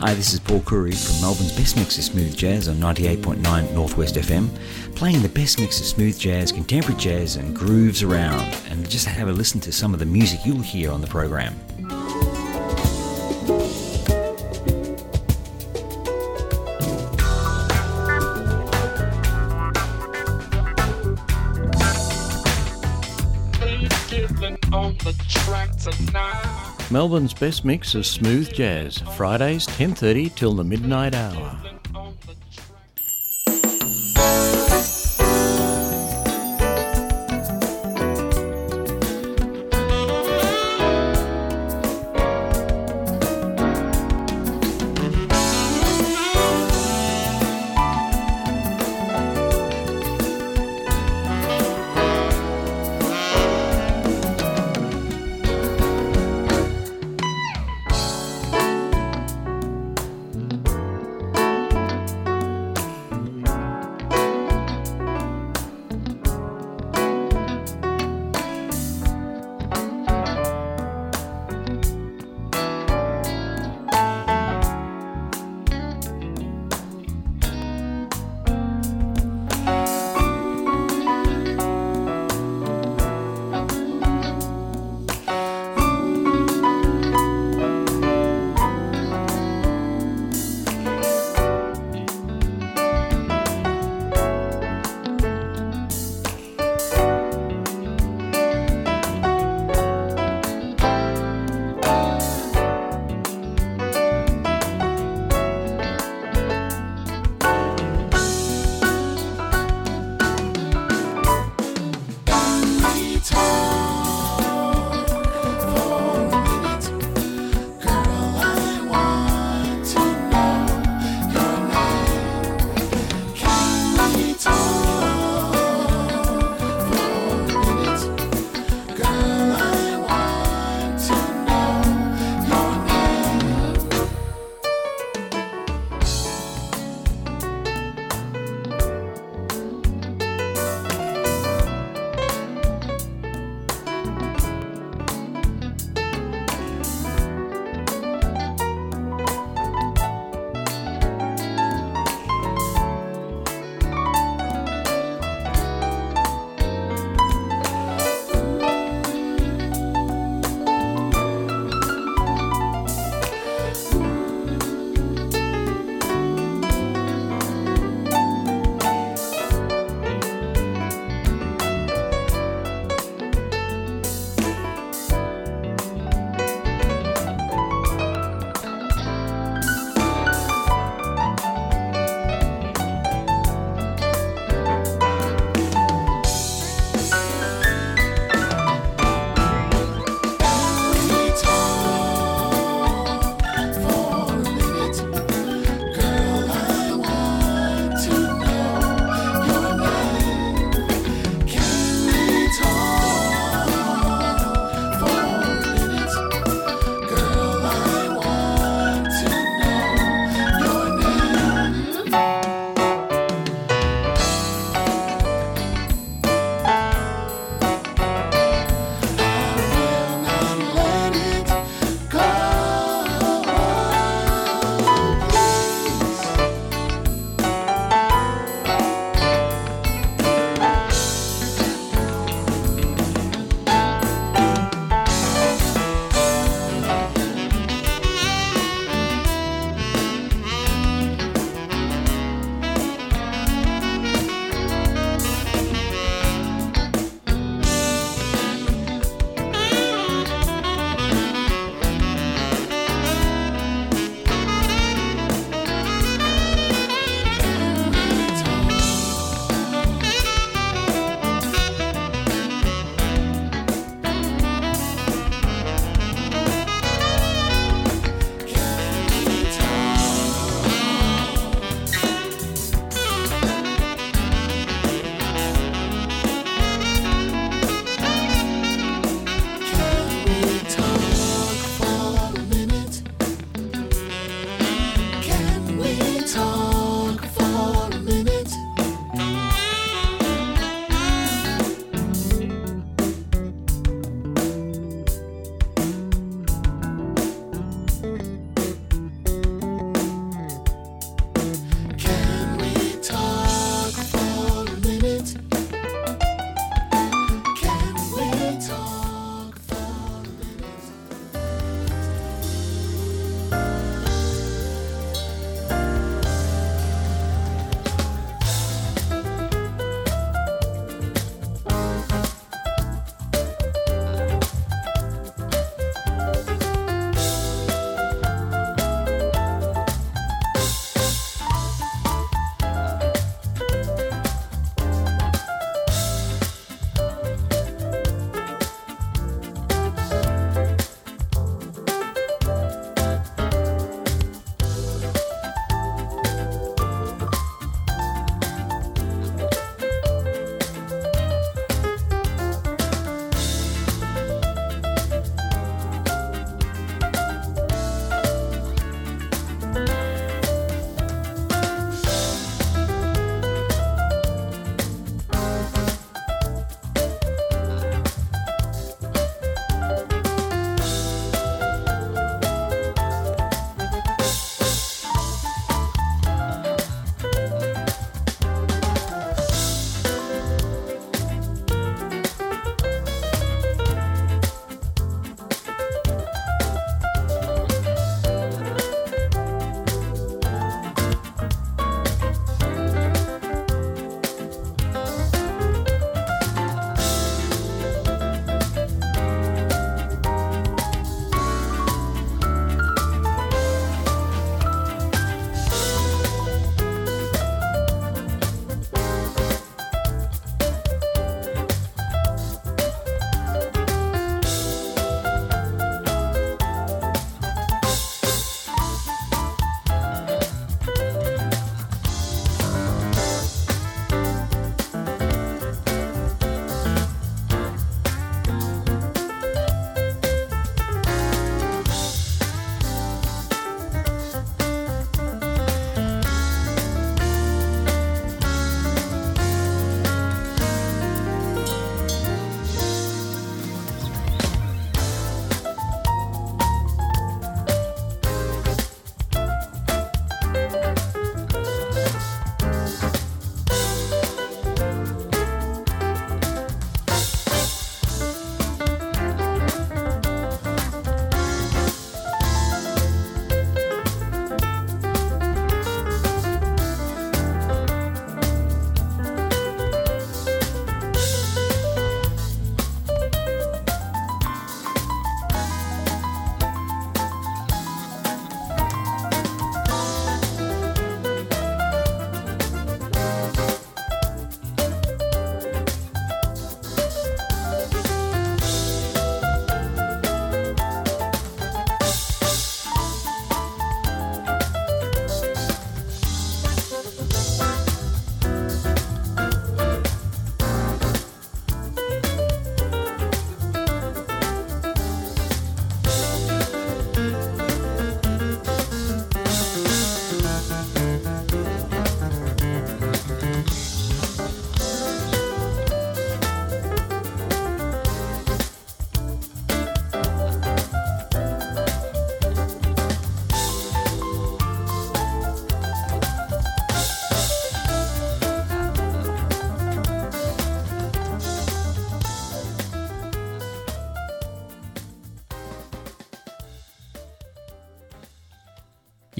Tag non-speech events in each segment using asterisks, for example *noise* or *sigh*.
Hi, this is Paul Curry from Melbourne's best mix of smooth jazz on 98.9 Northwest FM, playing the best mix of smooth jazz, contemporary jazz, and grooves around. And just have a listen to some of the music you'll hear on the program. Melbourne's best mix of smooth jazz, Fridays 10:30 till the midnight hour.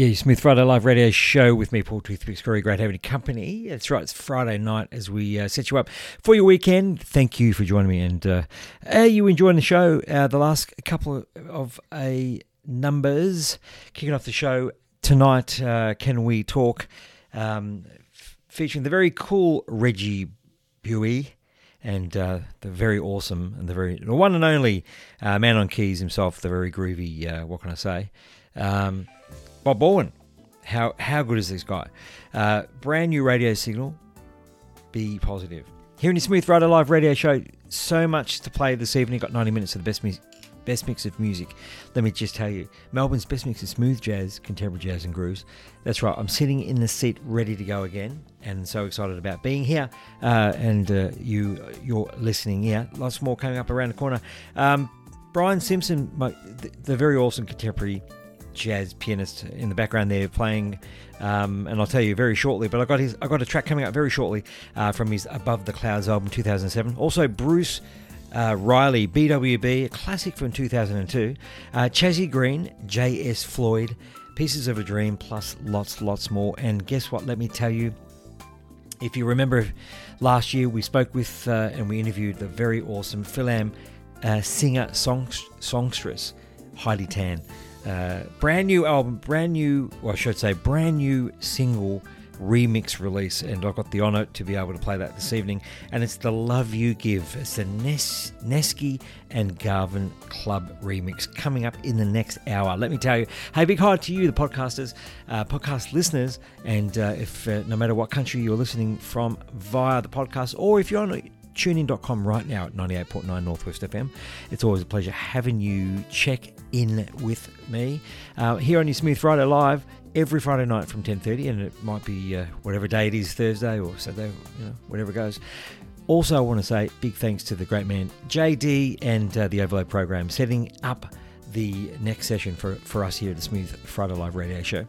Yeah, Smooth Friday Live Radio Show with me, Paul Toothpicks. Very great having you company. That's right, it's Friday night as we uh, set you up for your weekend. Thank you for joining me. And uh, are you enjoying the show? Uh, the last couple of a numbers kicking off the show tonight. Uh, Can we talk? Um, f- featuring the very cool Reggie Buey and uh, the very awesome and the very the one and only uh, man on keys himself, the very groovy. Uh, what can I say? Um, Bob Baldwin. How how good is this guy? Uh, brand new radio signal. Be positive. Here in the Smooth Friday Live radio show, so much to play this evening. Got 90 minutes of the best. Best mix of music. Let me just tell you, Melbourne's best mix of smooth jazz, contemporary jazz, and grooves. That's right. I'm sitting in the seat, ready to go again, and so excited about being here. Uh, and uh, you, you're listening. Yeah, lots more coming up around the corner. Um, Brian Simpson, my, the, the very awesome contemporary jazz pianist in the background there playing, um, and I'll tell you very shortly. But I got his, I got a track coming up very shortly uh, from his Above the Clouds album 2007. Also Bruce. Uh, Riley, BWB, a classic from 2002. Uh, Chazzy Green, J.S. Floyd, Pieces of a Dream, plus lots, lots more. And guess what? Let me tell you, if you remember last year, we spoke with uh, and we interviewed the very awesome Philam uh, singer song, songstress, Heidi Tan. Uh, brand new album, brand new, well, I should say, brand new single remix release, and I got the honour to be able to play that this evening. And it's the Love You Give. It's the Nes- Neski and Garvin Club remix coming up in the next hour. Let me tell you, hey, big hi to you, the podcasters, uh, podcast listeners, and uh, if uh, no matter what country you're listening from via the podcast, or if you're on tunein.com right now at 98.9 Northwest FM. It's always a pleasure having you check in with me uh, here on your Smooth Friday Live every Friday night from 10.30 and it might be uh, whatever day it is, Thursday or Saturday, you know, whatever it goes. Also, I want to say big thanks to the great man JD and uh, the Overload program setting up the next session for, for us here at the Smooth Friday Live Radio Show.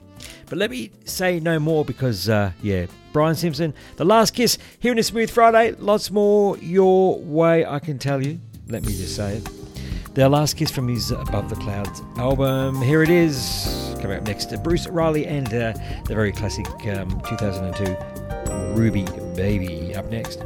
But let me say no more because, uh, yeah, Brian Simpson, The Last Kiss, here in the Smooth Friday. Lots more your way, I can tell you. Let me just say it. The Last Kiss from his Above the Clouds album. Here it is. Coming up next, to Bruce Riley and uh, the very classic um, 2002 Ruby Baby. Up next.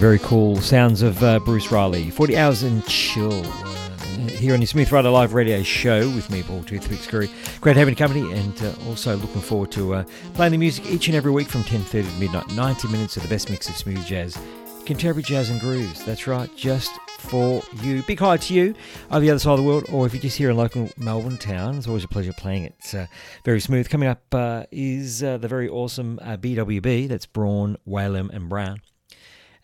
Very cool sounds of uh, Bruce Riley. 40 hours in chill. Uh, here on your Smooth Friday Live radio show with me, Paul Toothpicks Curry. Great having company and uh, also looking forward to uh, playing the music each and every week from 10.30 to midnight. 90 minutes of the best mix of smooth jazz, contemporary jazz and grooves. That's right, just for you. Big hi to you over the other side of the world, or if you're just here in local Melbourne town, it's always a pleasure playing it. It's uh, very smooth. Coming up uh, is uh, the very awesome BWB, that's Braun, Whalum and Brown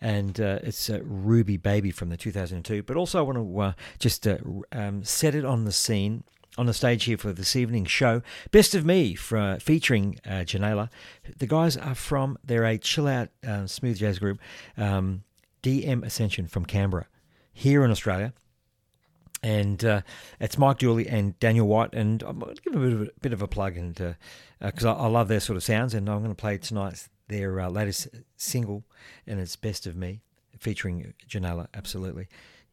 and uh, it's uh, Ruby Baby from the 2002. But also, I want to uh, just uh, um, set it on the scene. On the stage here for this evening's show, Best of Me for, featuring uh, Janela. The guys are from, they're a chill out uh, smooth jazz group, um, DM Ascension from Canberra, here in Australia and uh, it's Mike Dooley and Daniel White, and I'm going to give a bit of a, bit of a plug, and because uh, I, I, love their sort of sounds, and I'm going to play tonight's their uh, latest single, and it's Best of Me, featuring Janela, absolutely.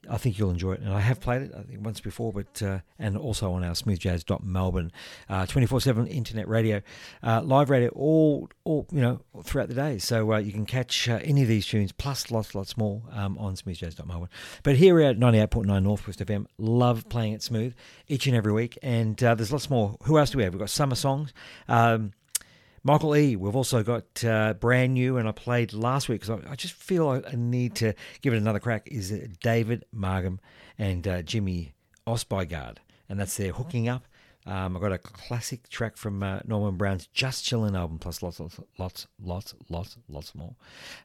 I think you'll enjoy it, and I have played it I think once before, but uh, and also on our smoothjazz.melbourne, uh, twenty four seven internet radio, uh, live radio, all all you know throughout the day. So uh, you can catch uh, any of these tunes plus lots lots more um, on smoothjazz.melbourne. But here we are at ninety eight point nine Northwest FM. Love playing it smooth each and every week, and there's lots more. Who else do we have? We've got summer songs. Um, Michael E. We've also got uh, brand new, and I played last week because I, I, just feel I, need to give it another crack. Is David Margam and uh, Jimmy Osbygard, and that's their hooking up. Um, I got a classic track from uh, Norman Brown's Just Chillin' album, plus lots, lots, lots, lots, lots, lots more.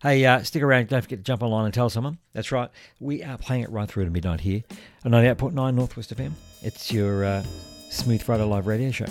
Hey, uh, stick around. Don't forget to jump online and tell someone. That's right. We are playing it right through to midnight here on 98.9 Northwest FM. It's your uh, Smooth Friday Live radio show.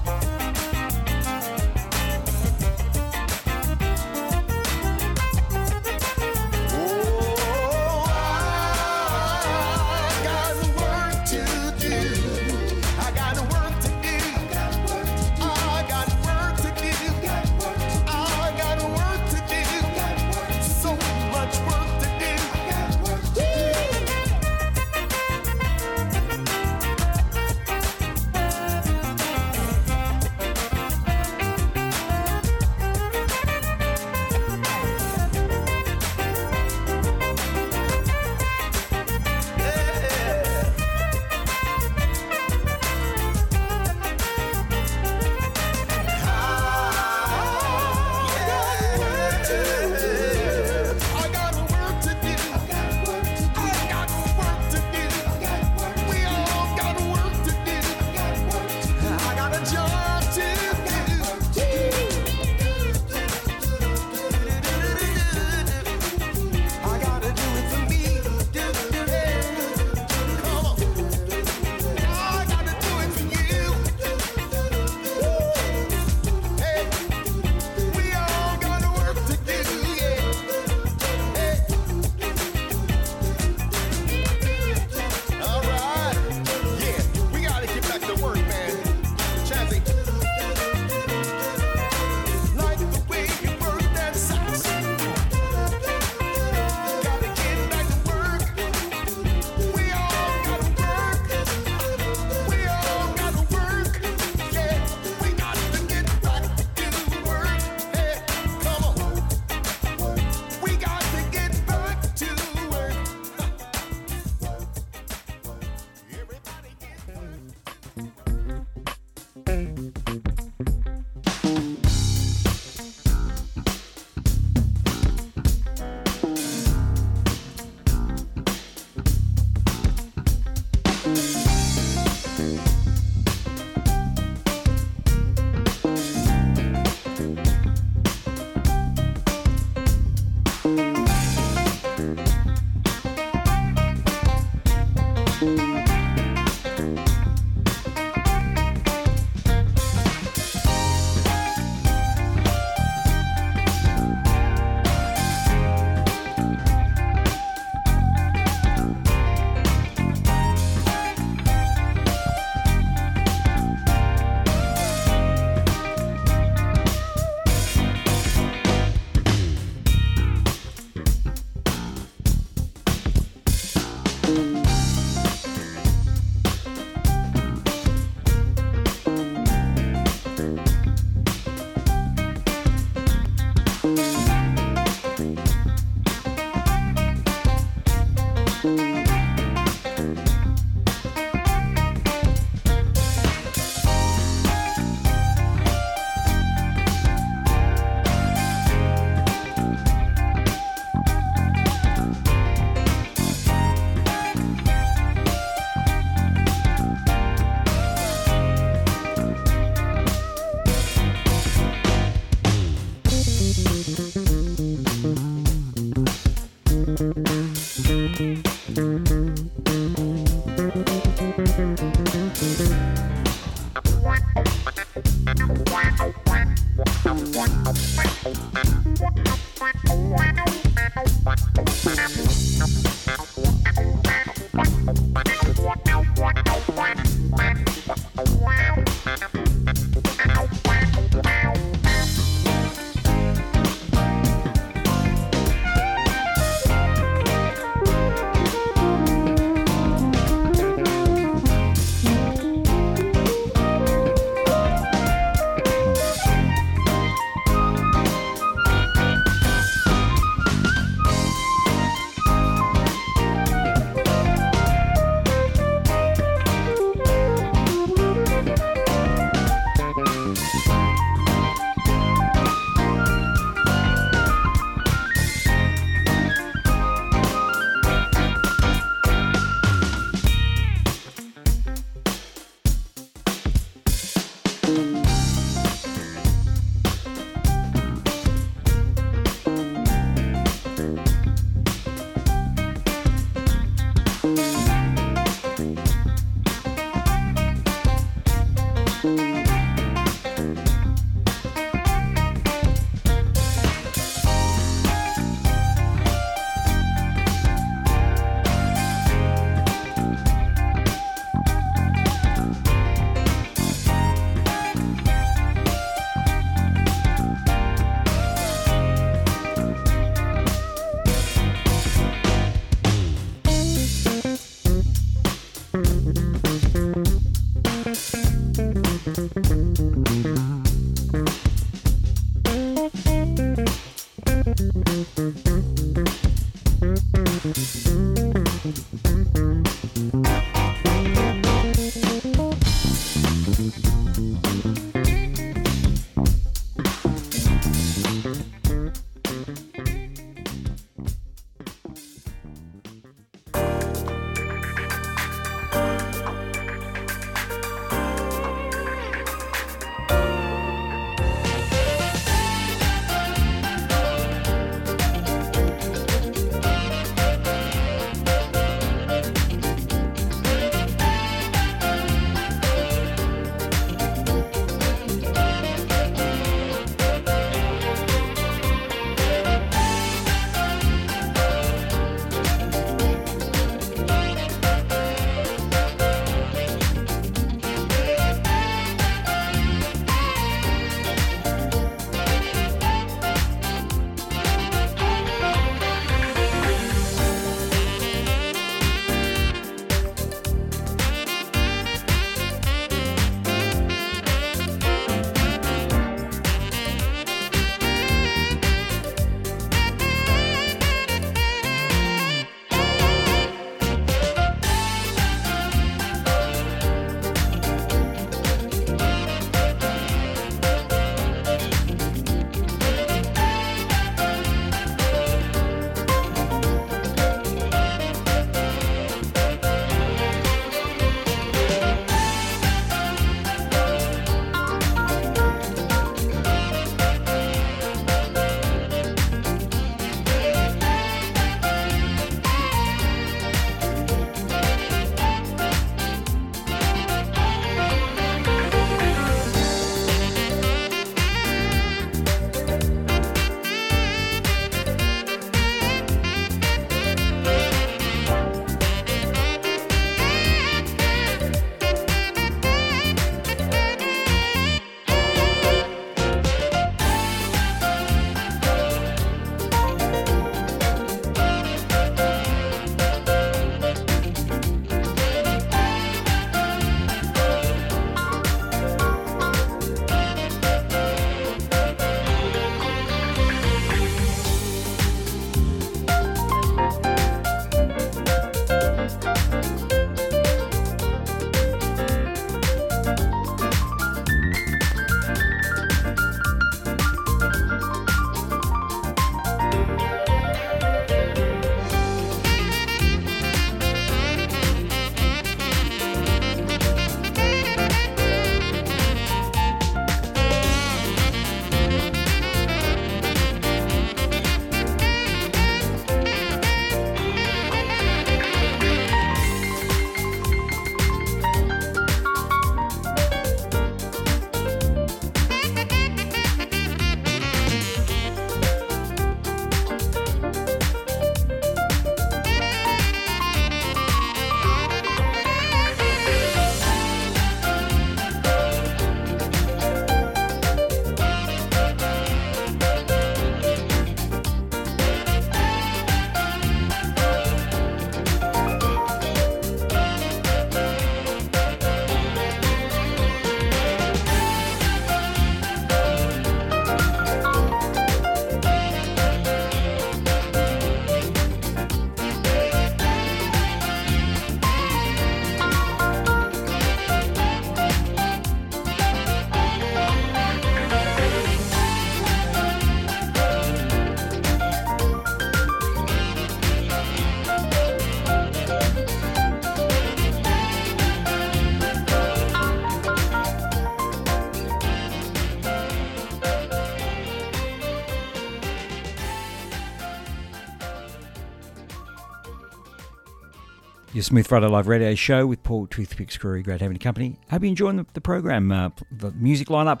Smooth Friday Live Radio show with Paul Toothpicks Curry. Great having you company. Hope you're enjoying the, the program. Uh, the music lineup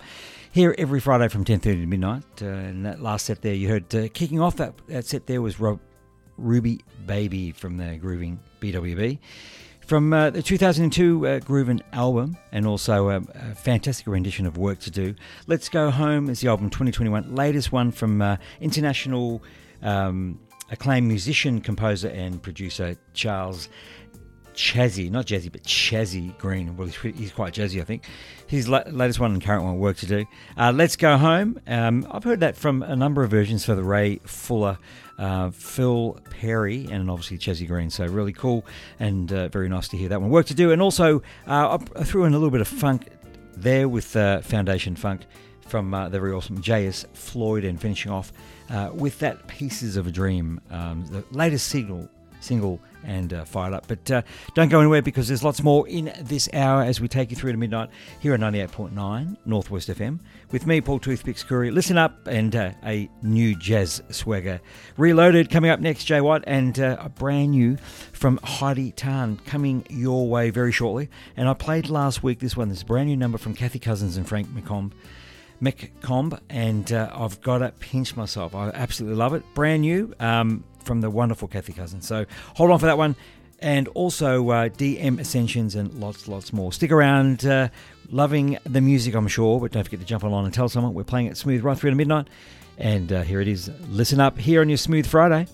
here every Friday from 10.30 to midnight. Uh, and that last set there you heard uh, kicking off that, that set there was Rob, Ruby Baby from the Grooving BWB. From uh, the 2002 uh, Groovin album and also a, a, fantastic rendition of Work to Do. Let's Go Home is the album 2021, latest one from uh, international um, acclaimed musician, composer, and producer Charles Chazzy, not Jazzy, but Chazzy Green. Well, he's, he's quite jazzy, I think. His la- latest one and current one, Work to Do. Uh, Let's Go Home. Um, I've heard that from a number of versions for the Ray Fuller, uh, Phil Perry, and obviously Chazzy Green. So really cool and uh, very nice to hear that one. Work to Do. And also, uh, I threw in a little bit of funk there with uh, Foundation Funk from uh, the very awesome J.S. Floyd and finishing off with that Pieces of a Dream, um, the latest single, single and uh, fired up. But uh, don't go anywhere because there's lots more in this hour as we take you through to midnight here at 98.9 Northwest FM with me, Paul Toothpicks Curry. Listen up and uh, a new jazz swagger. Reloaded coming up next, Jay White, and uh, a brand new from Heidi Tan coming your way very shortly. And I played last week this one, this brand new number from Kathy Cousins and Frank McComb. McComb, and uh, I've got to pinch myself. I absolutely love it. Brand new um, from the wonderful Kathy Cousins. So hold on for that one. And also uh, DM Ascensions and lots, lots more. Stick around. Uh, loving the music, I'm sure, but don't forget to jump online and tell someone we're playing it smooth right through to midnight. And uh, here it is. Listen up here on your Smooth Friday.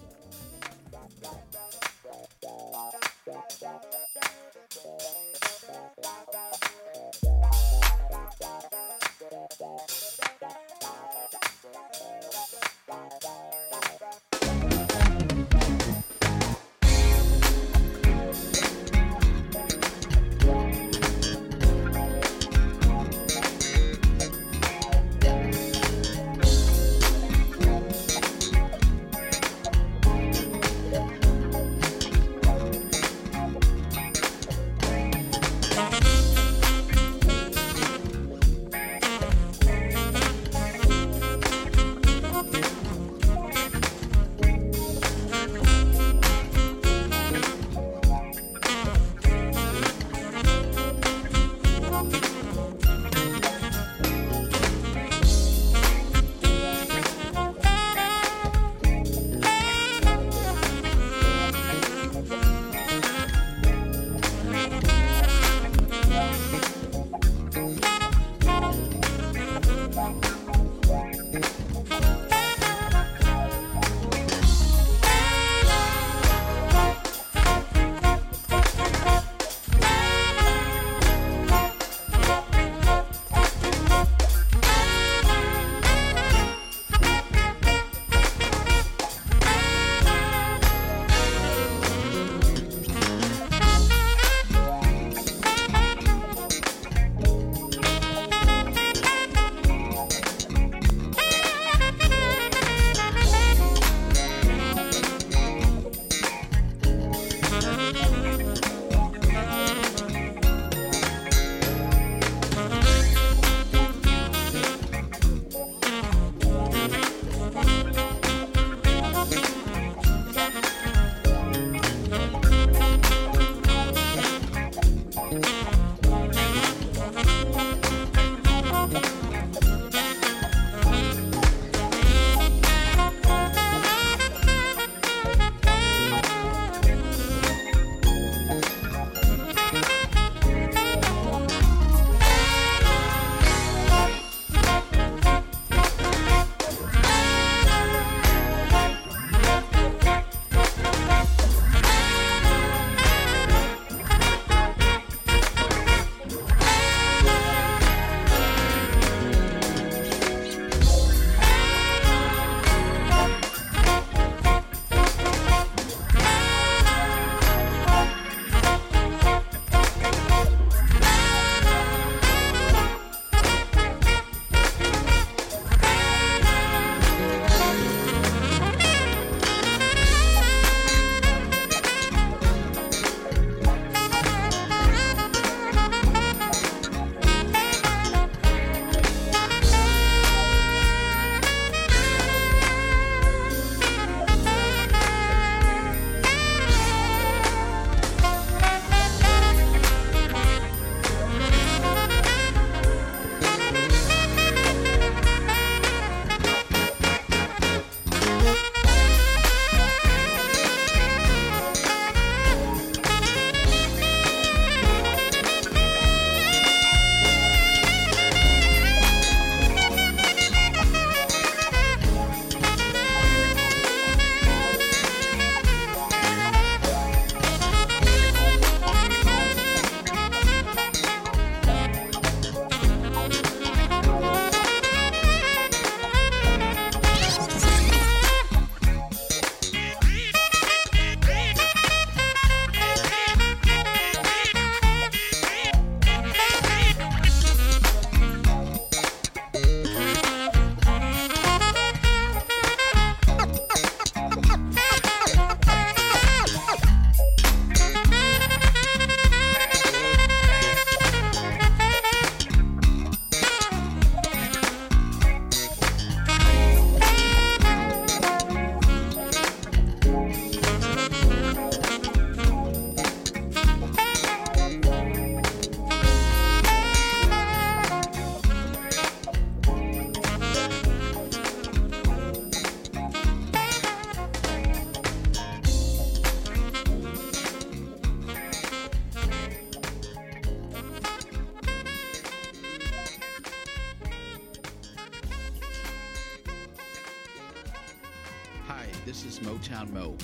Hi, this is Motown Mo.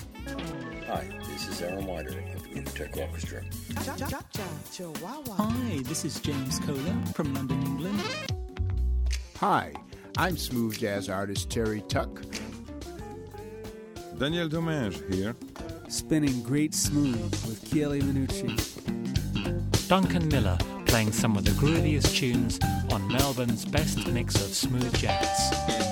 Hi, this is Aaron Wider of the Rubotech Orchestra. Hi, this is James Kohler from London, England. Hi, I'm smooth jazz artist Terry Tuck. Daniel Domingue here. Spinning great smooth with Chieli Minucci. Duncan Miller playing some of the grooviest tunes on Melbourne's best mix of smooth jazz.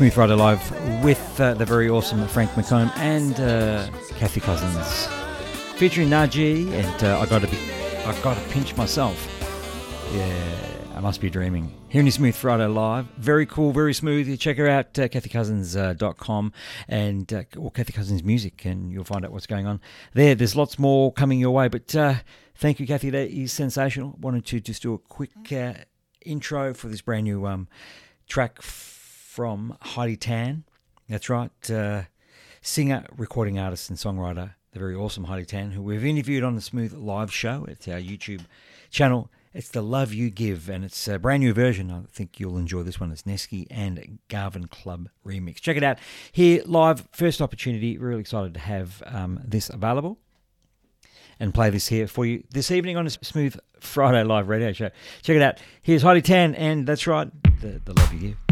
Smooth Friday Live with uh, the very awesome Frank McComb and uh, Kathy Cousins, featuring Naji and uh, I gotta be, I gotta pinch myself. Yeah, I must be dreaming. Hearing you Smooth Friday live. Very cool, very smooth. You check her out, uh, kathycousins.com uh, and uh, or Kathy Cousins Music, and you'll find out what's going on there. There's lots more coming your way, but uh, thank you, Kathy. That is sensational. Wanted to just do a quick uh, intro for this brand new um, track from Heidi Tan. That's right. Uh, singer, recording artist, and songwriter, the very awesome Heidi Tan, who we've interviewed on the Smooth Live show. It's our YouTube channel. It's the Love You Give, and it's a brand new version. I think you'll enjoy this one. It's Nesky and Garvin Club remix. Check it out here live. First opportunity. Really excited to have um, this available and play this here for you this evening on a Smooth Friday live radio show. Check it out. Here's Heidi Tan, and that's right, the, the Love You Give.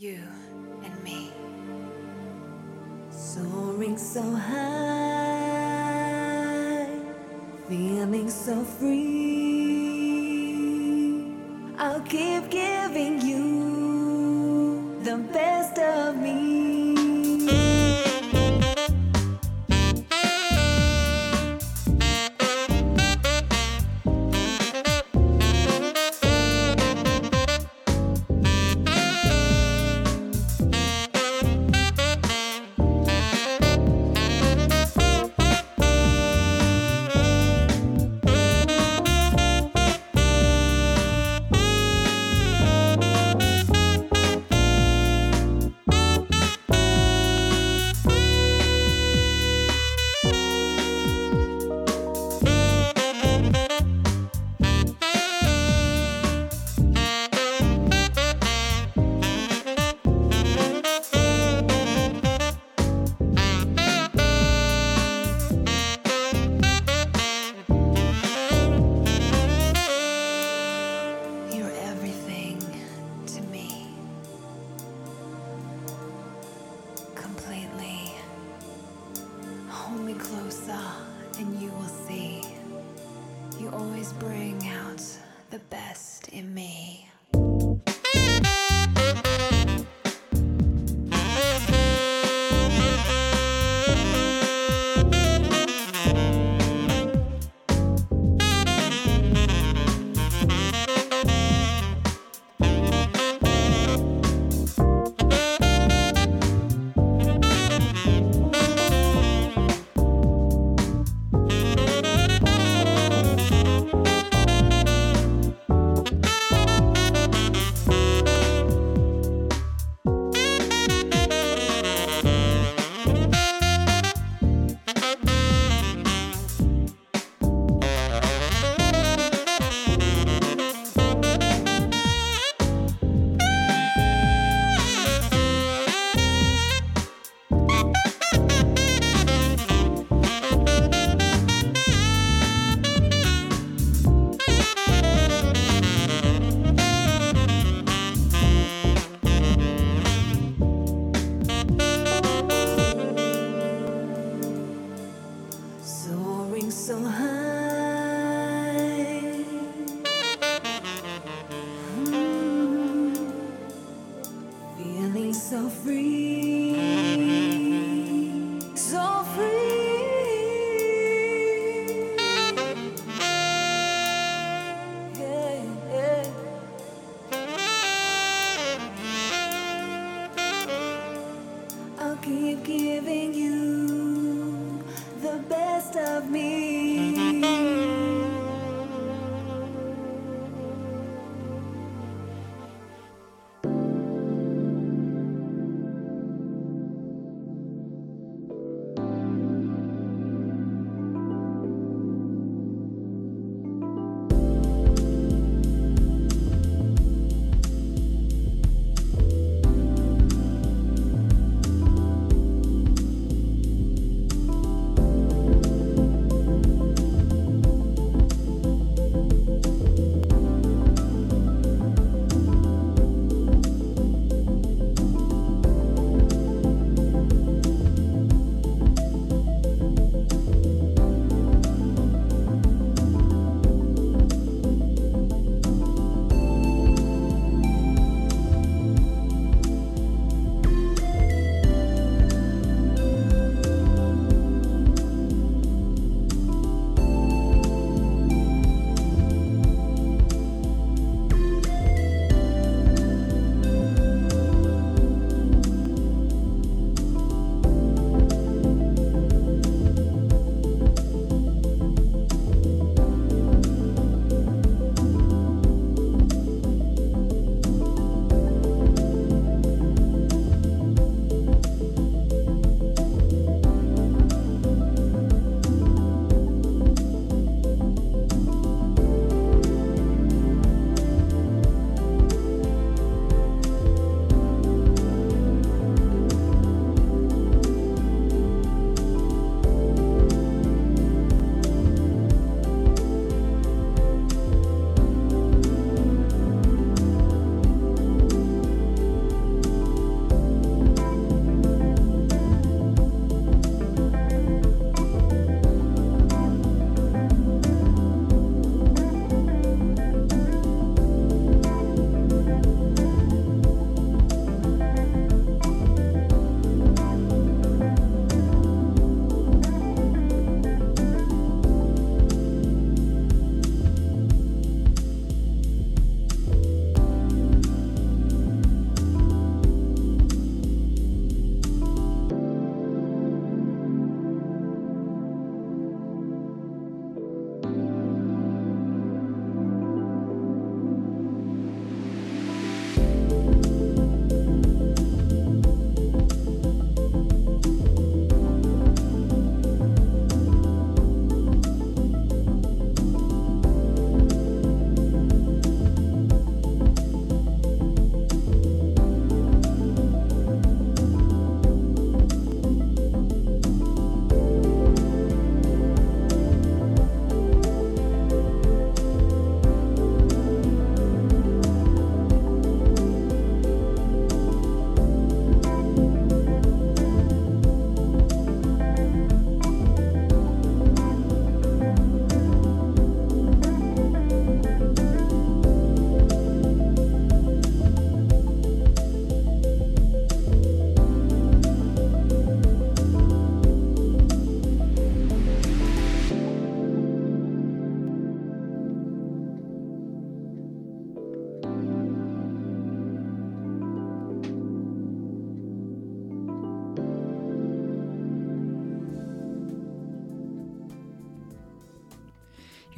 you and me. Soaring so high, feeling so free. I'll keep giving you the best. me.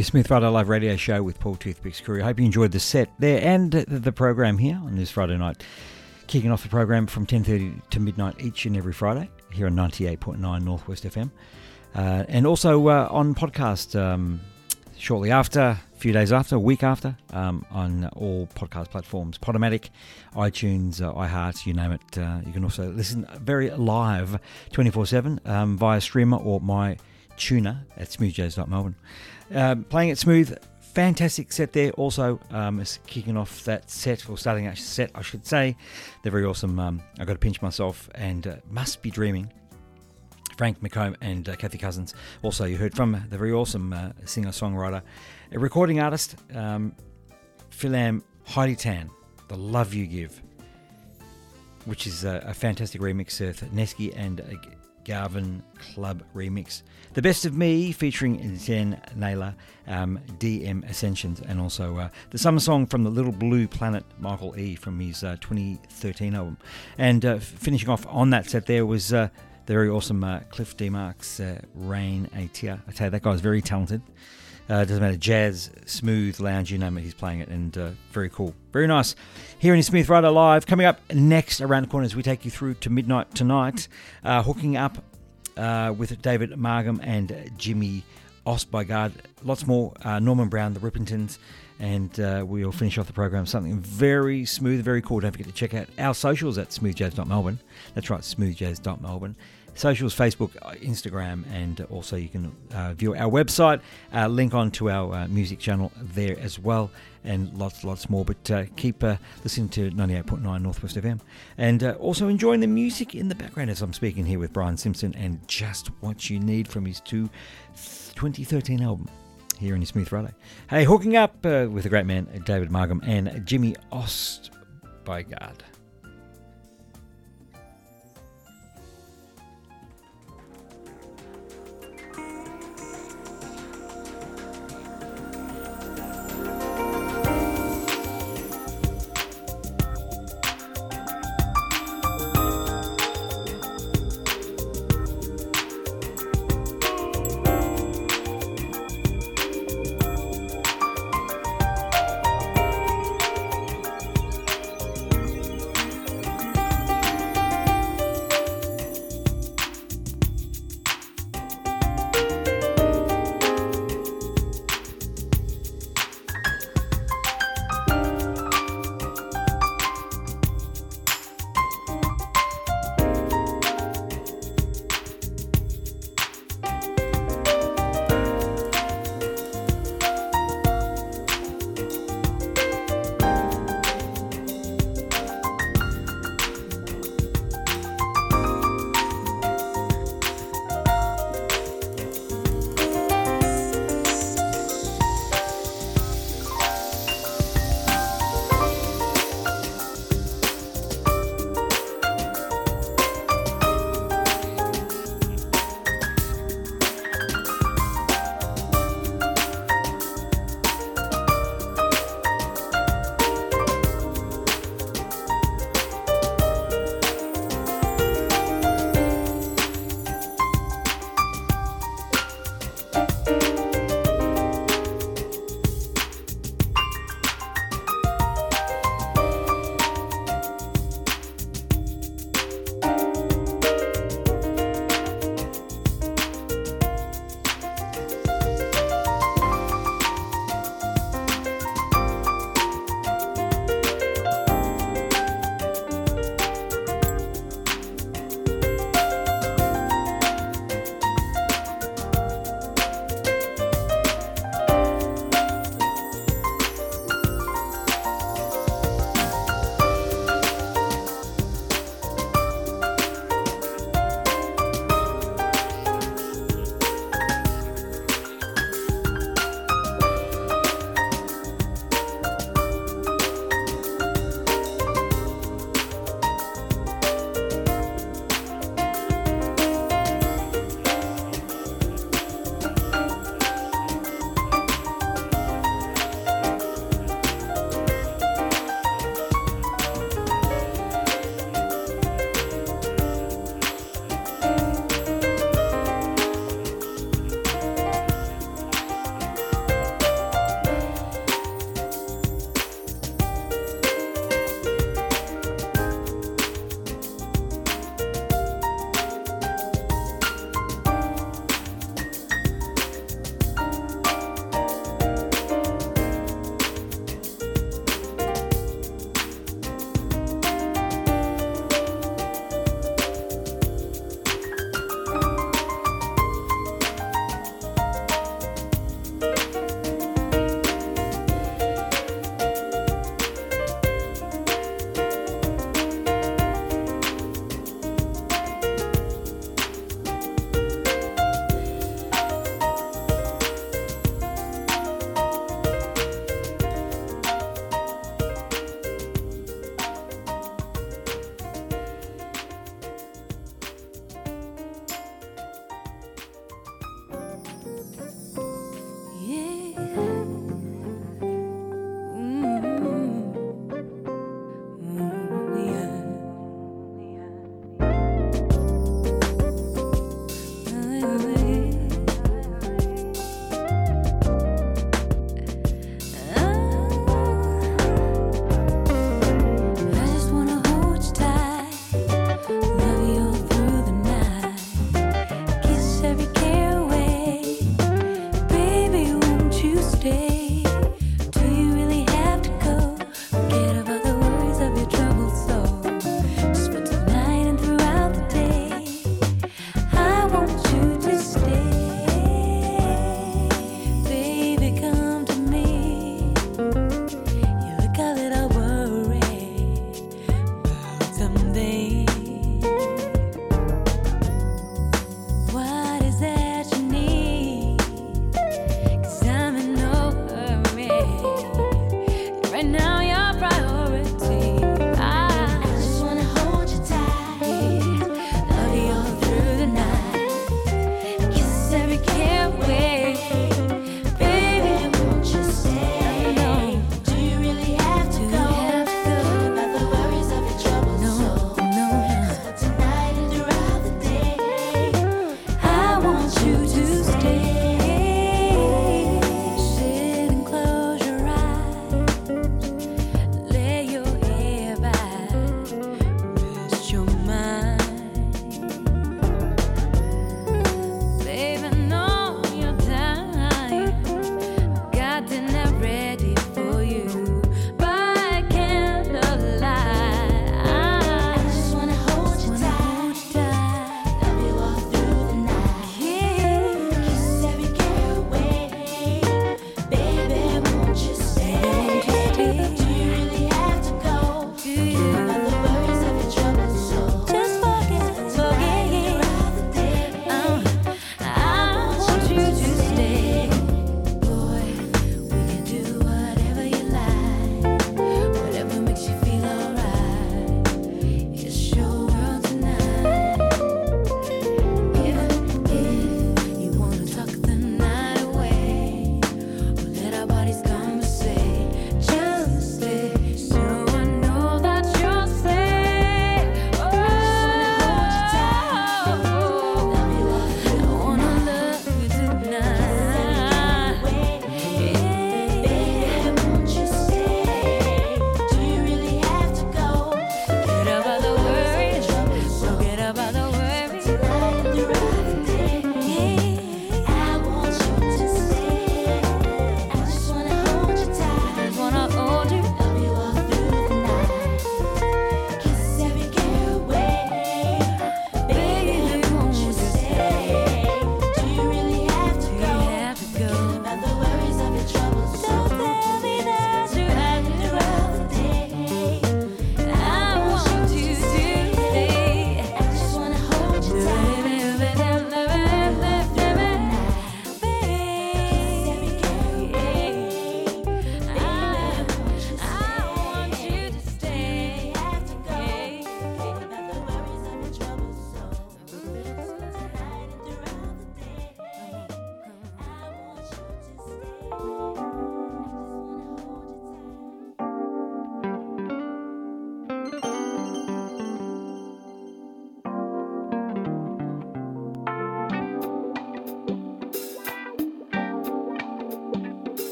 Your Smooth Friday Live radio show with Paul Toothpicks Curry. I hope you enjoyed the set there and the, program here on this Friday night. Kicking off the program from 10.30 to midnight each and every Friday here on 98.9 Northwest FM. Uh, and also uh, on podcast um, shortly after, a few days after, a week after, um, on all podcast platforms Podomatic, iTunes, uh, iHeart, you name it. Uh, you can also listen very live 24 7 um, via streamer or my tuner at smoothjazz.melbourne. Um, playing it smooth, fantastic set there. Also, um, is kicking off that set, or starting a set, I should say. They're very awesome. Um, I got to pinch myself and uh, must be dreaming. Frank McComb and uh, Kathy Cousins. Also, you heard from the very awesome uh, singer songwriter, a recording artist, um, Philam Heidi Tan, The Love You Give, which is a, a fantastic remix of Nesky and uh, Garvin Club remix. The Best of Me featuring Zen Naylor, um, DM Ascensions, and also uh, the summer song from the Little Blue Planet, Michael E. from his uh, 2013 album. And uh, finishing off on that set there was uh, the very awesome uh, Cliff Demark's uh, Rain Atia. I tell you, that guy's very talented. Uh, doesn't matter, jazz, smooth, lounge, you name it, he's playing it, and uh, very cool. Very nice. Here in Smooth Friday Live, coming up next around the corner as we take you through to midnight tonight, uh, hooking up uh, with David Margam and Jimmy Ostbygard. Lots more, uh, Norman Brown, the Rippingtons, and uh, we'll finish off the program something very smooth, very cool. Don't forget to check out our socials at smoothjazz.melbourne. That's right, smoothjazz.melbourne socials Facebook, uh, Instagram, and also you can uh, view our website, uh, link on to our uh, music channel there as well, and lots, lots more. But uh, keep uh, listening to 98.9 Northwest FM and also enjoying the music in the background as I'm speaking here with Brian Simpson and Just What You Need from his two 2013 album. Here in his Smooth Friday. Hey, hooking up with the great man David Margam and Jimmy Ost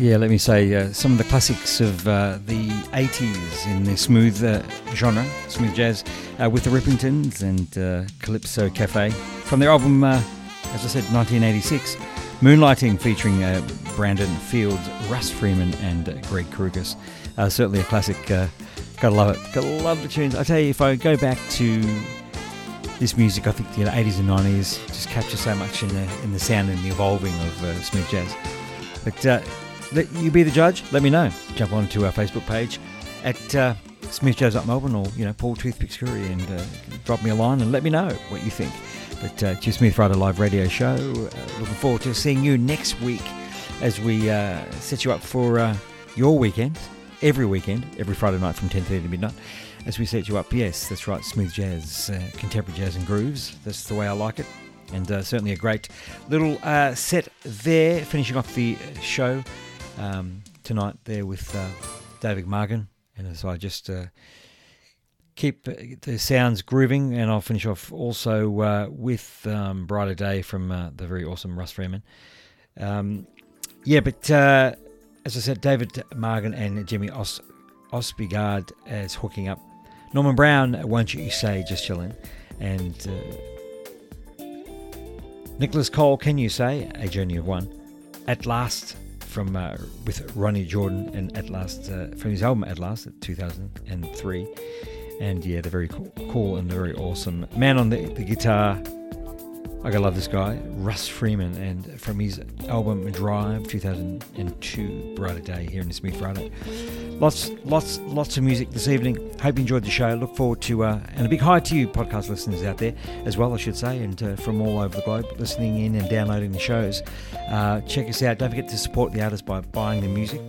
Yeah, let me say uh, some of the classics of uh, the 80s in the smooth uh, genre, smooth jazz, uh, with the Rippingtons and uh, Calypso Cafe from their album, uh, as I said, 1986, Moonlighting, featuring Brandon Fields, Russ Freeman, and Greg Karukas. certainly a classic. gotta love it. Gotta love the tunes. I tell you, if I go back to this music, I think the you know, 80s and 90s just capture so much in the in the sound and the evolving of smooth jazz. But let you be the judge. Let me know. Jump onto our Facebook page at uh, Smith Jazz Up Melbourne or you know Paul Toothpicks Curry and uh, drop me a line and let me know what you think. But uh, Jim Smooth Friday Live Radio Show. Uh, looking forward to seeing you next week as we uh, set you up for uh, your weekend. Every weekend, every Friday night from 10:30 to midnight, as we set you up. Yes, that's right. Smooth jazz, contemporary jazz and grooves. That's the way I like it and uh, certainly a great little uh, set there, finishing off the show um, tonight there with uh, David Margan. And so I just uh, keep the sounds grooving, and I'll finish off also uh, with um, Brighter Day from uh, the very awesome Russ Freeman. Um, yeah, but uh, as I said, David Margan and Jimmy Os- Osbigard as hooking up. Norman Brown, Won't You Say, just chilling. And uh, Nicholas Cole, Can You Say, A Journey of One. At Last, from uh, with Ronny Jordan and At Last uh, from his album At Last, 2003. And yeah, they're very cool, cool and very awesome. Man on the, the guitar, I gotta love this guy, Russ Freeman, and from his album Drive 2002, Brighter Day here in the Smooth Friday. Lots, lots, lots of music this evening. Hope you enjoyed the show. Look forward to, uh, and a big hi to you, podcast listeners out there as well, I should say, and uh, from all over the globe, listening in and downloading the shows. Uh, check us out. Don't forget to support the artists by buying the music.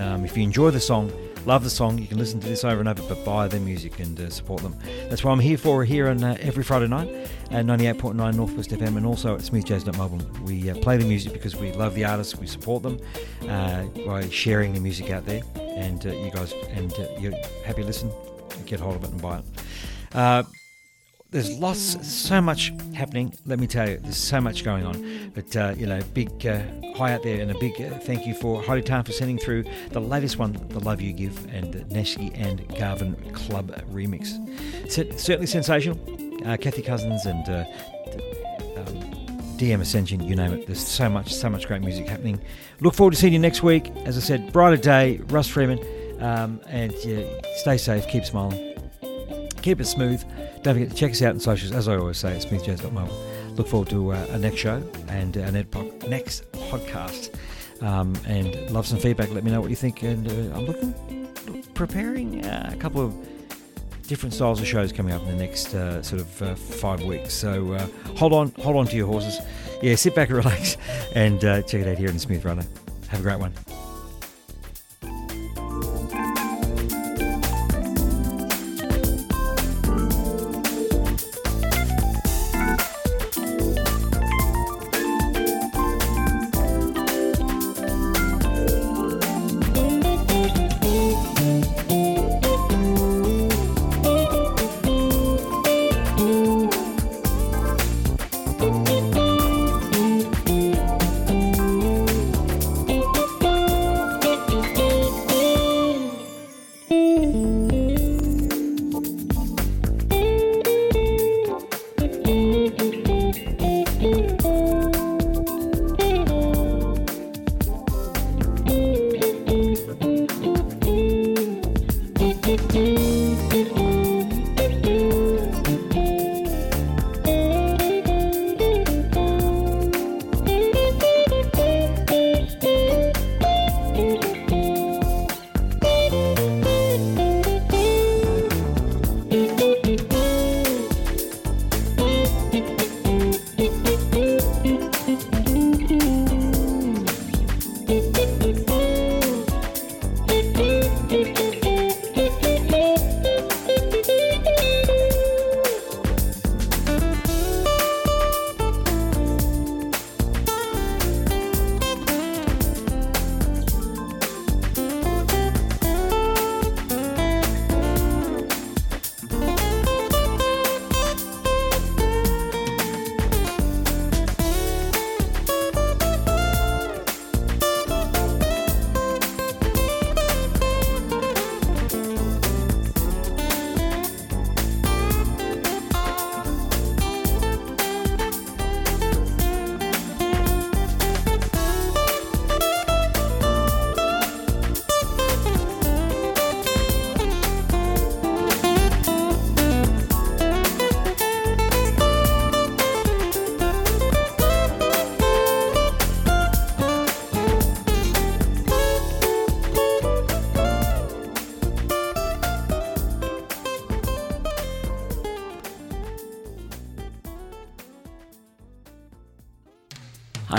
Um, if you enjoy the song, love the song, you can listen to this over and over, but buy their music and uh, support them. That's what I'm here for here on uh, every Friday night at 98.9 Northwest FM and also at smoothjazz.melbourne. We uh, play the music because we love the artists, we support them uh, by sharing the music out there, and uh, you guys, and uh, you're happy to listen, get hold of it and buy it there's lots, so much happening. Let me tell you, there's so much going on. But uh, you know, big uh, hi out there, and a big uh, thank you for Heidi Tan for sending through the latest one, "The Love You Give," and the Neski and Garvin Club remix. certainly sensational. Uh, Kathy Cousins and uh, um, DM Ascension, you name it. There's so much, so much great music happening. Look forward to seeing you next week. As I said, brighter day, Russ Freeman, um, and stay safe, keep smiling keep it smooth. Don't forget to check us out on socials. As I always say, at smoothjazz.melbourne. Look forward to uh, a next show and uh, a next podcast. Um, and love some feedback. Let me know what you think. And uh, I'm looking, preparing uh, a couple of different styles of shows coming up in the next uh, sort of uh, five weeks. So uh, hold on, hold on to your horses. Yeah, sit back and *laughs* relax, and uh, check it out here in Smooth Runner. Have a great one.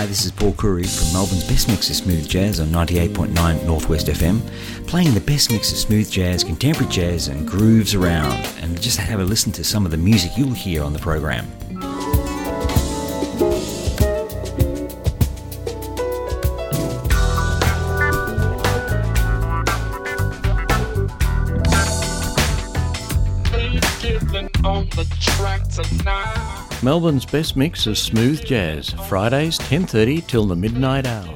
Hi, this is Paul Curry from Melbourne's best mix of smooth jazz on 98.9 Northwest FM, playing the best mix of smooth jazz, contemporary jazz, and grooves around, and just have a listen to some of the music you'll hear on the program. Melbourne's best mix of smooth jazz, Fridays 10:30 till the midnight hour.